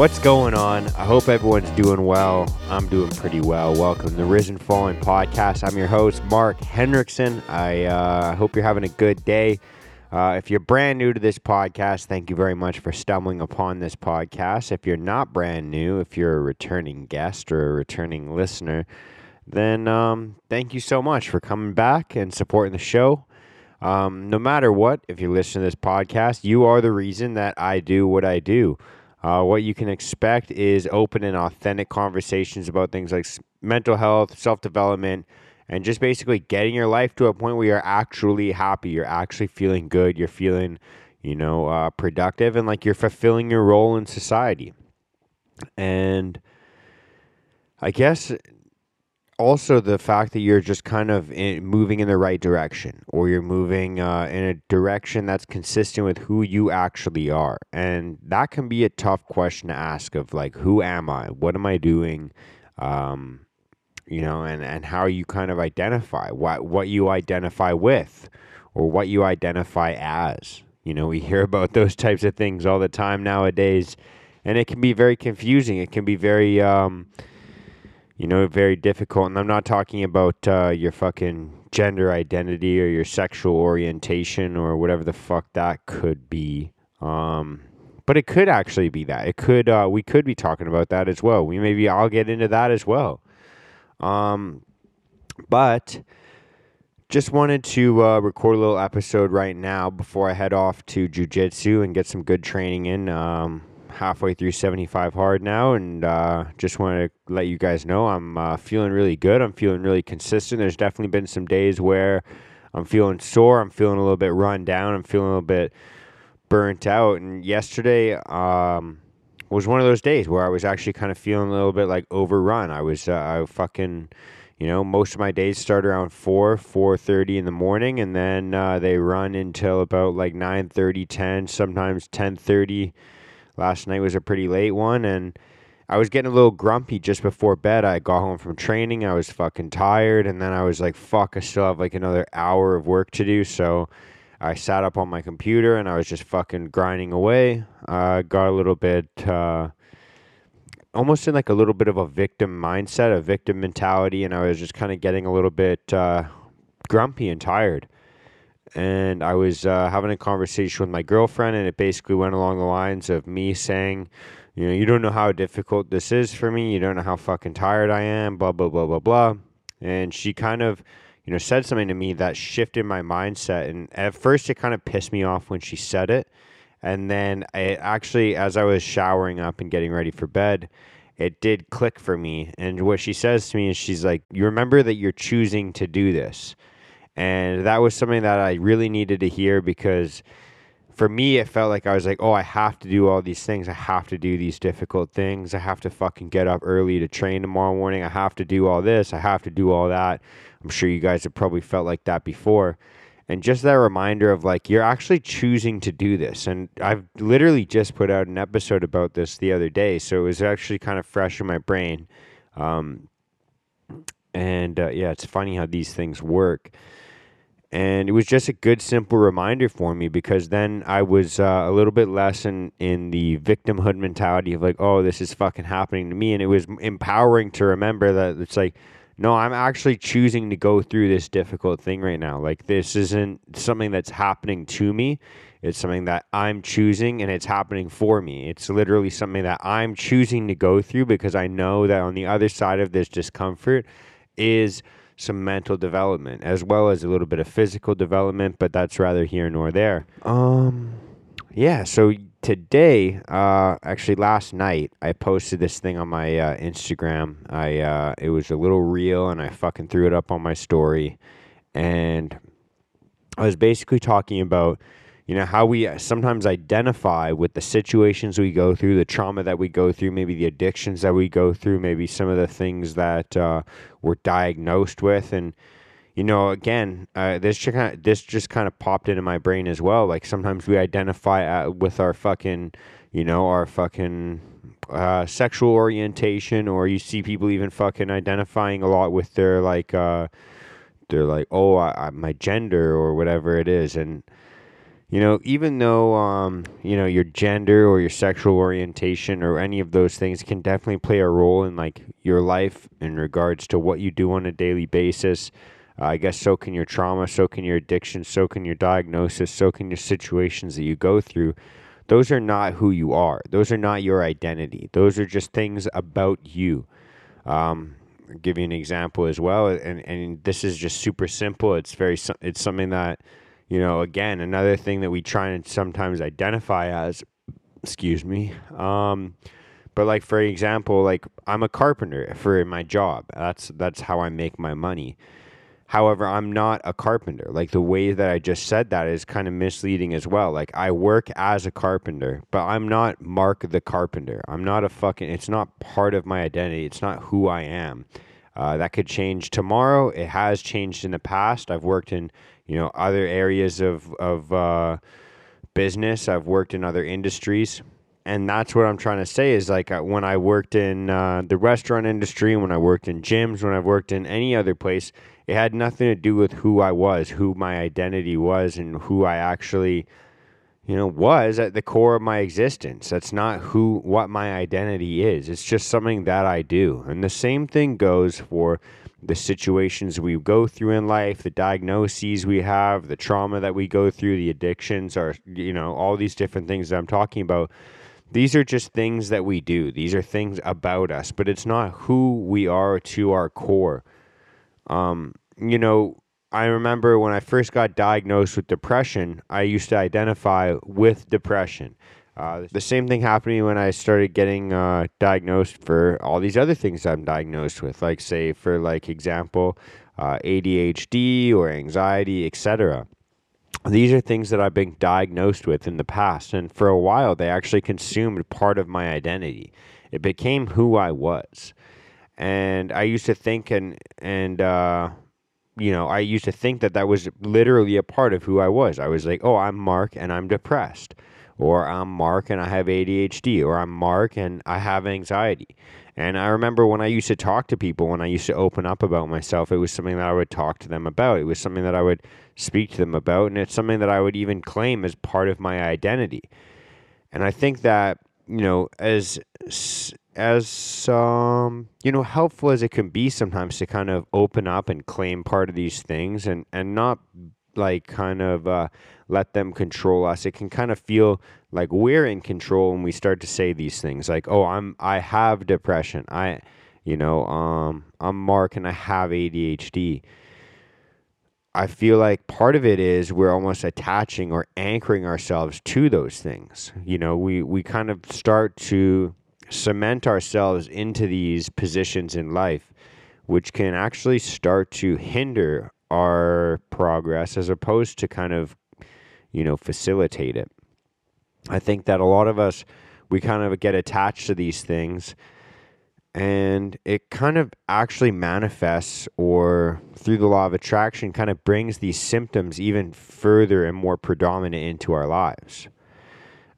What's going on? I hope everyone's doing well. I'm doing pretty well. Welcome to the Risen Fallen podcast. I'm your host, Mark Henriksen. I uh, hope you're having a good day. Uh, if you're brand new to this podcast, thank you very much for stumbling upon this podcast. If you're not brand new, if you're a returning guest or a returning listener, then um, thank you so much for coming back and supporting the show. Um, no matter what, if you listen to this podcast, you are the reason that I do what I do. Uh, what you can expect is open and authentic conversations about things like mental health, self development, and just basically getting your life to a point where you're actually happy, you're actually feeling good, you're feeling, you know, uh, productive, and like you're fulfilling your role in society. And I guess also the fact that you're just kind of in, moving in the right direction or you're moving uh, in a direction that's consistent with who you actually are. And that can be a tough question to ask of like who am i? What am i doing? Um, you know and, and how you kind of identify what what you identify with or what you identify as. You know we hear about those types of things all the time nowadays and it can be very confusing. It can be very um, you know, very difficult. And I'm not talking about uh, your fucking gender identity or your sexual orientation or whatever the fuck that could be. Um, but it could actually be that. It could. Uh, we could be talking about that as well. We maybe I'll get into that as well. Um, but just wanted to uh, record a little episode right now before I head off to jujitsu and get some good training in. Um, halfway through 75 hard now, and uh, just want to let you guys know I'm uh, feeling really good. I'm feeling really consistent. There's definitely been some days where I'm feeling sore. I'm feeling a little bit run down. I'm feeling a little bit burnt out. And yesterday um, was one of those days where I was actually kind of feeling a little bit like overrun. I was uh, I fucking you know most of my days start around 4 4.30 in the morning and then uh, they run until about like 9.30 10 sometimes 10.30 Last night was a pretty late one, and I was getting a little grumpy just before bed. I got home from training. I was fucking tired, and then I was like, fuck, I still have like another hour of work to do. So I sat up on my computer and I was just fucking grinding away. I uh, got a little bit, uh, almost in like a little bit of a victim mindset, a victim mentality, and I was just kind of getting a little bit uh, grumpy and tired and I was uh, having a conversation with my girlfriend, and it basically went along the lines of me saying, you know, you don't know how difficult this is for me. You don't know how fucking tired I am, blah, blah, blah, blah, blah. And she kind of, you know, said something to me that shifted my mindset. And at first, it kind of pissed me off when she said it. And then it actually, as I was showering up and getting ready for bed, it did click for me. And what she says to me is, she's like, You remember that you're choosing to do this. And that was something that I really needed to hear because for me, it felt like I was like, oh, I have to do all these things. I have to do these difficult things. I have to fucking get up early to train tomorrow morning. I have to do all this. I have to do all that. I'm sure you guys have probably felt like that before. And just that reminder of like, you're actually choosing to do this. And I've literally just put out an episode about this the other day. So it was actually kind of fresh in my brain. Um, and uh, yeah, it's funny how these things work. And it was just a good, simple reminder for me because then I was uh, a little bit less in, in the victimhood mentality of like, oh, this is fucking happening to me. And it was empowering to remember that it's like, no, I'm actually choosing to go through this difficult thing right now. Like, this isn't something that's happening to me. It's something that I'm choosing and it's happening for me. It's literally something that I'm choosing to go through because I know that on the other side of this discomfort is some mental development as well as a little bit of physical development, but that's rather here nor there. Um, yeah. So today, uh, actually last night, I posted this thing on my uh, Instagram. I uh, it was a little reel, and I fucking threw it up on my story, and I was basically talking about you know how we sometimes identify with the situations we go through the trauma that we go through maybe the addictions that we go through maybe some of the things that uh, we're diagnosed with. And you know again uh, this just kind of, this just kind of popped into my brain as well. Like sometimes we identify at, with our fucking you know our fucking uh, sexual orientation or you see people even fucking identifying a lot with their like uh, they're like oh I, I, my gender or whatever it is. And you know, even though um, you know your gender or your sexual orientation or any of those things can definitely play a role in like your life in regards to what you do on a daily basis. Uh, I guess so can your trauma, so can your addiction, so can your diagnosis, so can your situations that you go through. Those are not who you are. Those are not your identity. Those are just things about you. Um, I'll give you an example as well, and and this is just super simple. It's very it's something that you know, again, another thing that we try and sometimes identify as, excuse me. Um, but like for example, like I'm a carpenter for my job. That's that's how I make my money. However, I'm not a carpenter. Like the way that I just said that is kind of misleading as well. Like I work as a carpenter, but I'm not Mark the carpenter. I'm not a fucking. It's not part of my identity. It's not who I am. Uh, that could change tomorrow. It has changed in the past. I've worked in you know other areas of of uh, business. I've worked in other industries, and that's what I'm trying to say is like uh, when I worked in uh, the restaurant industry, when I worked in gyms, when I've worked in any other place, it had nothing to do with who I was, who my identity was, and who I actually you know was at the core of my existence. That's not who what my identity is. It's just something that i do. And the same thing goes for the situations we go through in life, the diagnoses we have, the trauma that we go through, the addictions, or, you know, all these different things that I'm talking about. These are just things that we do. These are things about us, but it's not who we are to our core. Um, you know, I remember when I first got diagnosed with depression, I used to identify with depression. Uh, the same thing happened to me when I started getting uh, diagnosed for all these other things I'm diagnosed with, like say for like example, uh, ADHD or anxiety, etc. These are things that I've been diagnosed with in the past, and for a while they actually consumed part of my identity. It became who I was, and I used to think and and uh, you know I used to think that that was literally a part of who I was. I was like, oh, I'm Mark and I'm depressed or I'm Mark and I have ADHD, or I'm Mark and I have anxiety. And I remember when I used to talk to people, when I used to open up about myself, it was something that I would talk to them about. It was something that I would speak to them about, and it's something that I would even claim as part of my identity. And I think that, you know, as as um you know helpful as it can be sometimes to kind of open up and claim part of these things and and not like kind of uh, let them control us. It can kind of feel like we're in control when we start to say these things like, "Oh, I'm I have depression. I, you know, um, I'm Mark and I have ADHD." I feel like part of it is we're almost attaching or anchoring ourselves to those things. You know, we we kind of start to cement ourselves into these positions in life, which can actually start to hinder our progress as opposed to kind of, you know, facilitate it. I think that a lot of us, we kind of get attached to these things and it kind of actually manifests or through the law of attraction kind of brings these symptoms even further and more predominant into our lives.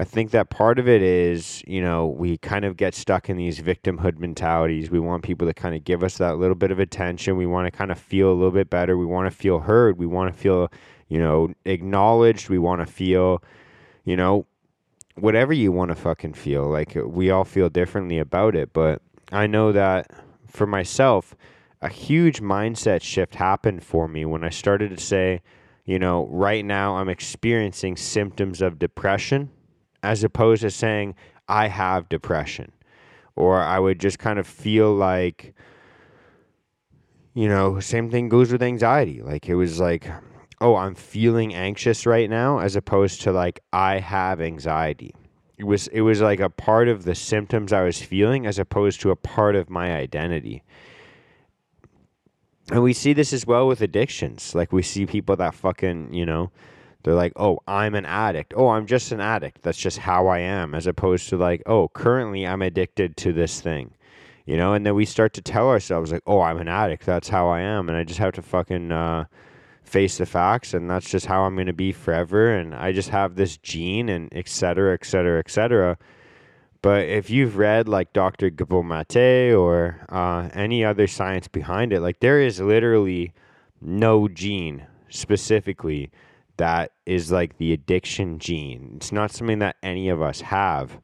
I think that part of it is, you know, we kind of get stuck in these victimhood mentalities. We want people to kind of give us that little bit of attention. We want to kind of feel a little bit better. We want to feel heard. We want to feel, you know, acknowledged. We want to feel, you know, whatever you want to fucking feel. Like uh, we all feel differently about it. But I know that for myself, a huge mindset shift happened for me when I started to say, you know, right now I'm experiencing symptoms of depression as opposed to saying, I have depression. Or I would just kind of feel like, you know, same thing goes with anxiety. Like it was like, oh, I'm feeling anxious right now, as opposed to like, I have anxiety. It was it was like a part of the symptoms I was feeling as opposed to a part of my identity. And we see this as well with addictions. Like we see people that fucking, you know, they're like, oh, I'm an addict. Oh, I'm just an addict. That's just how I am, as opposed to like, oh, currently I'm addicted to this thing, you know. And then we start to tell ourselves like, oh, I'm an addict. That's how I am, and I just have to fucking uh, face the facts, and that's just how I'm gonna be forever. And I just have this gene, and et cetera, et cetera, et cetera. But if you've read like Dr. Gabor Mate or uh, any other science behind it, like there is literally no gene specifically that is like the addiction gene. It's not something that any of us have.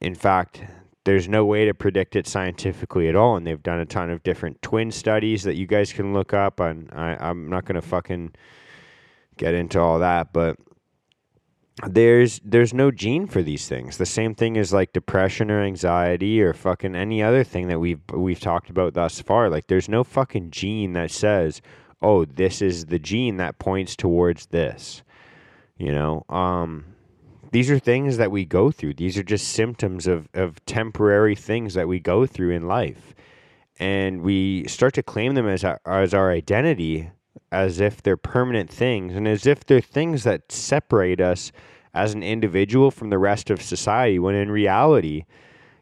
In fact, there's no way to predict it scientifically at all. And they've done a ton of different twin studies that you guys can look up. And I, I'm not going to fucking get into all that, but there's there's no gene for these things. The same thing as like depression or anxiety or fucking any other thing that we've we've talked about thus far. Like there's no fucking gene that says, "Oh, this is the gene that points towards this." You know, um these are things that we go through. These are just symptoms of, of temporary things that we go through in life. And we start to claim them as our, as our identity as if they're permanent things and as if they're things that separate us as an individual from the rest of society when in reality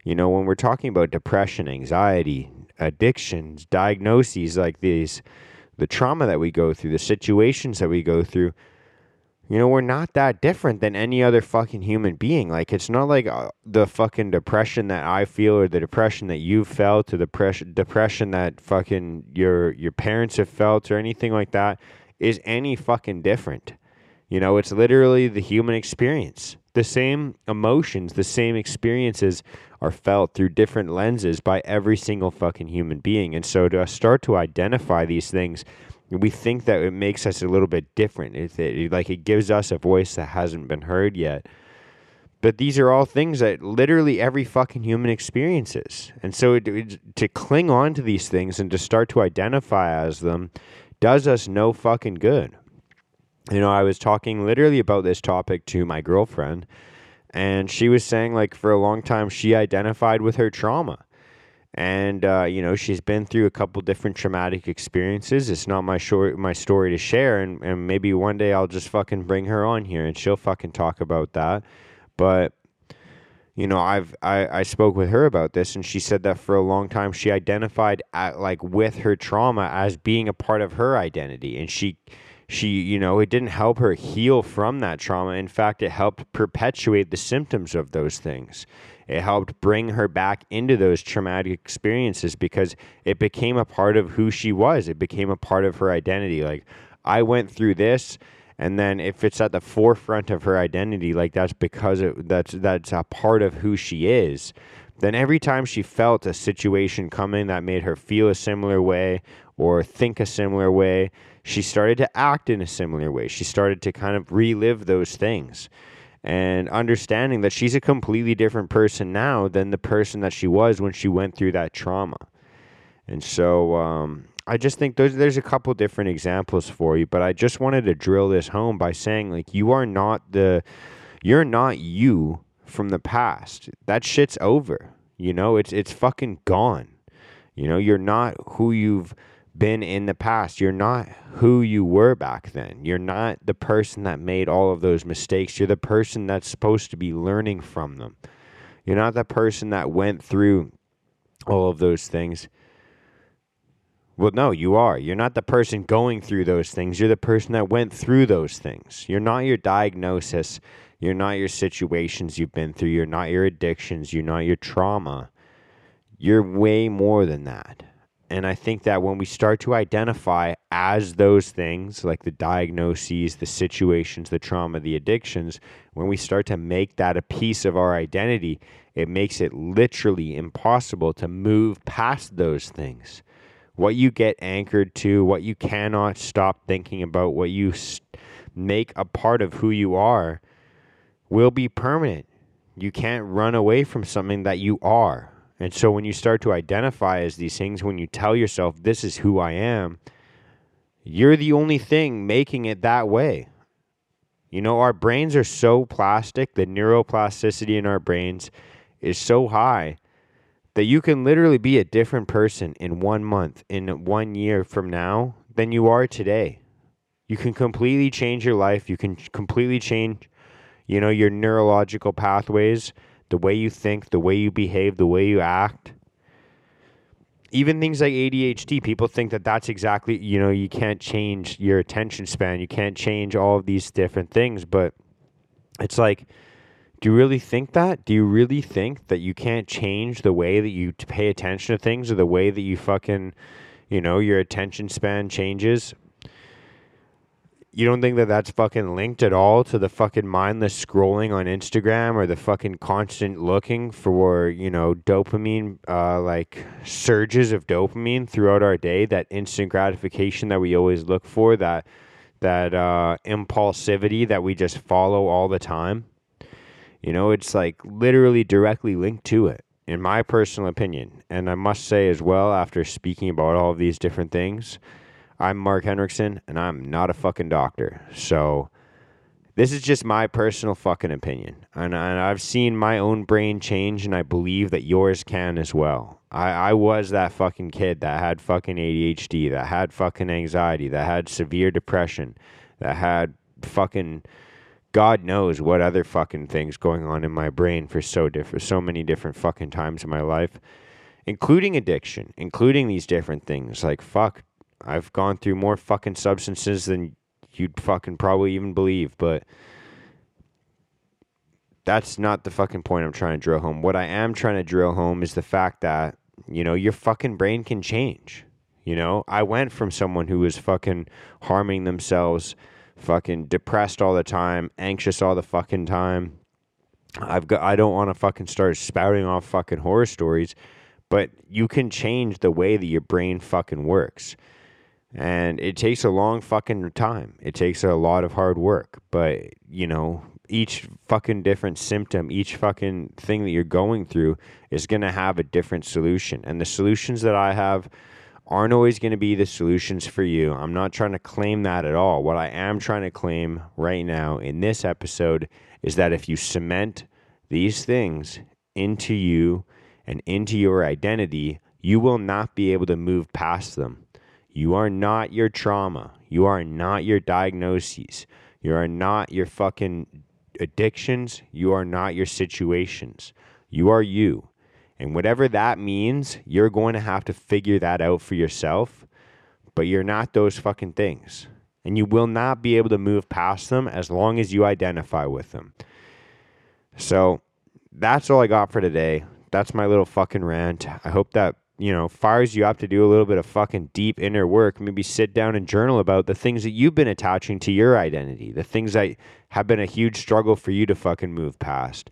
you know when we're talking about depression anxiety addictions diagnoses like these the trauma that we go through the situations that we go through you know, we're not that different than any other fucking human being. Like, it's not like uh, the fucking depression that I feel or the depression that you felt or the depression, depression that fucking your your parents have felt or anything like that is any fucking different. You know, it's literally the human experience. The same emotions, the same experiences are felt through different lenses by every single fucking human being. And so to start to identify these things we think that it makes us a little bit different. It, it, like it gives us a voice that hasn't been heard yet. But these are all things that literally every fucking human experiences. And so it, to cling on to these things and to start to identify as them does us no fucking good. You know, I was talking literally about this topic to my girlfriend, and she was saying, like, for a long time, she identified with her trauma and uh, you know she's been through a couple different traumatic experiences. It's not my short my story to share, and, and maybe one day I'll just fucking bring her on here and she'll fucking talk about that. But you know, I've I, I spoke with her about this, and she said that for a long time she identified at, like with her trauma as being a part of her identity, and she she you know it didn't help her heal from that trauma. In fact, it helped perpetuate the symptoms of those things it helped bring her back into those traumatic experiences because it became a part of who she was. It became a part of her identity. Like, I went through this. And then if it's at the forefront of her identity, like that's because it, that's that's a part of who she is. Then every time she felt a situation coming that made her feel a similar way or think a similar way, she started to act in a similar way. She started to kind of relive those things and understanding that she's a completely different person now than the person that she was when she went through that trauma. And so um, I just think there's there's a couple different examples for you, but I just wanted to drill this home by saying like you are not the you're not you from the past. That shit's over. You know, it's it's fucking gone. You know, you're not who you've been in the past. You're not who you were back then. You're not the person that made all of those mistakes. You're the person that's supposed to be learning from them. You're not the person that went through all of those things. Well, no, you are. You're not the person going through those things. You're the person that went through those things. You're not your diagnosis. You're not your situations you've been through. You're not your addictions. You're not your trauma. You're way more than that. And I think that when we start to identify as those things, like the diagnoses, the situations, the trauma, the addictions, when we start to make that a piece of our identity, it makes it literally impossible to move past those things. What you get anchored to, what you cannot stop thinking about, what you make a part of who you are, will be permanent. You can't run away from something that you are and so when you start to identify as these things, when you tell yourself, this is who I am, you're the only thing making it that way. You know, our brains are so plastic, the neuroplasticity in our brains is so high that you can literally be a different person in one month, in one year from now, than you are today. You can completely change your life. You can completely change, you know, your neurological pathways the way you think, the way you behave, the way you act. Even things like ADHD, people think that that's exactly, you know, you can't change your attention span. You can't change all of these different things. But it's like, do you really think that? Do you really think that you can't change the way that you pay attention to things or the way that you fucking, you know, your attention span changes? You don't think that that's fucking linked at all to the fucking mindless scrolling on Instagram or the fucking constant looking for, you know, dopamine, uh, like surges of dopamine throughout our day, that instant gratification that we always look for, that that uh, impulsivity that we just follow all the time. You know, it's like literally directly linked to it, in my personal opinion. And I must say as well, after speaking about all of these different things, I'm Mark Henriksen, and I'm not a fucking doctor. So this is just my personal fucking opinion. And, and I've seen my own brain change, and I believe that yours can as well. I, I was that fucking kid that had fucking ADHD, that had fucking anxiety, that had severe depression, that had fucking God knows what other fucking things going on in my brain for so different, so many different fucking times in my life, including addiction, including these different things. Like fuck, I've gone through more fucking substances than you'd fucking probably even believe, but that's not the fucking point I'm trying to drill home. What I am trying to drill home is the fact that, you know, your fucking brain can change. You know, I went from someone who was fucking harming themselves, fucking depressed all the time, anxious all the fucking time. I've got I don't want to fucking start spouting off fucking horror stories, but you can change the way that your brain fucking works. And it takes a long fucking time. It takes a lot of hard work. But, you know, each fucking different symptom, each fucking thing that you're going through is going to have a different solution. And the solutions that I have aren't always going to be the solutions for you. I'm not trying to claim that at all. What I am trying to claim right now in this episode is that if you cement these things into you and into your identity, you will not be able to move past them. You are not your trauma. You are not your diagnoses. You are not your fucking addictions. You are not your situations. You are you. And whatever that means, you're going to have to figure that out for yourself. But you're not those fucking things. And you will not be able to move past them as long as you identify with them. So that's all I got for today. That's my little fucking rant. I hope that you know, fires you up to do a little bit of fucking deep inner work. Maybe sit down and journal about the things that you've been attaching to your identity, the things that have been a huge struggle for you to fucking move past.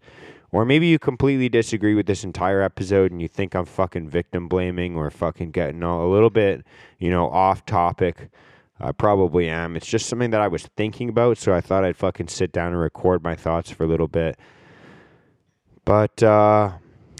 Or maybe you completely disagree with this entire episode and you think I'm fucking victim blaming or fucking getting all a little bit, you know, off topic. I probably am. It's just something that I was thinking about, so I thought I'd fucking sit down and record my thoughts for a little bit. But uh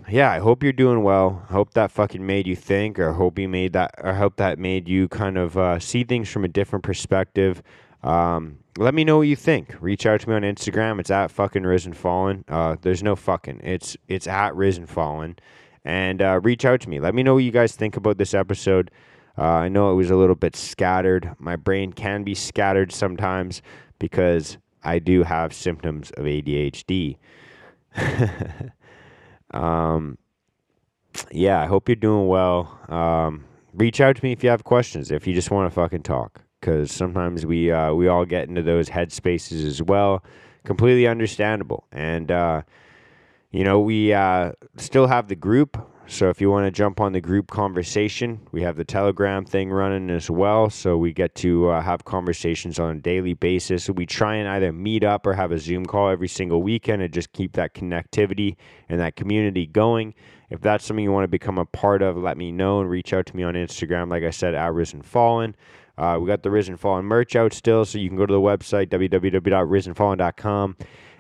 yeah, I hope you're doing well. I hope that fucking made you think, or hope you made that, or hope that made you kind of uh, see things from a different perspective. Um, let me know what you think. Reach out to me on Instagram. It's at fucking risen fallen. Uh, there's no fucking. It's it's at risen fallen, and uh, reach out to me. Let me know what you guys think about this episode. Uh, I know it was a little bit scattered. My brain can be scattered sometimes because I do have symptoms of ADHD. Um, yeah, I hope you're doing well. Um, reach out to me if you have questions. If you just want to fucking talk, because sometimes we uh, we all get into those headspaces as well. Completely understandable, and uh, you know we uh, still have the group. So if you want to jump on the group conversation, we have the Telegram thing running as well. So we get to uh, have conversations on a daily basis. We try and either meet up or have a Zoom call every single weekend and just keep that connectivity and that community going. If that's something you want to become a part of, let me know and reach out to me on Instagram. Like I said, at Risen Fallen. Uh, we got the Risen Fallen merch out still, so you can go to the website www.risenfallen.com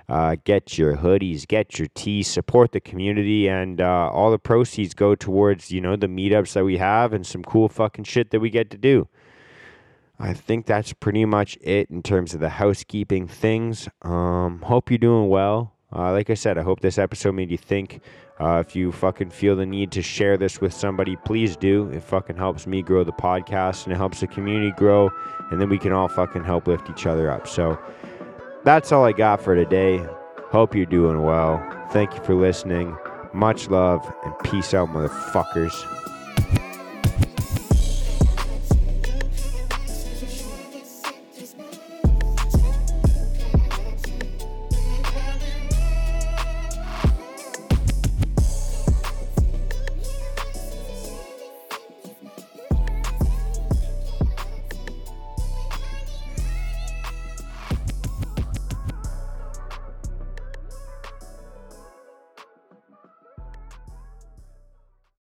uh, get your hoodies, get your tees, support the community, and uh, all the proceeds go towards you know the meetups that we have and some cool fucking shit that we get to do. I think that's pretty much it in terms of the housekeeping things. Um, hope you're doing well. Uh, like I said, I hope this episode made you think. Uh, if you fucking feel the need to share this with somebody, please do. It fucking helps me grow the podcast and it helps the community grow, and then we can all fucking help lift each other up. So that's all I got for today. Hope you're doing well. Thank you for listening. Much love and peace out, motherfuckers.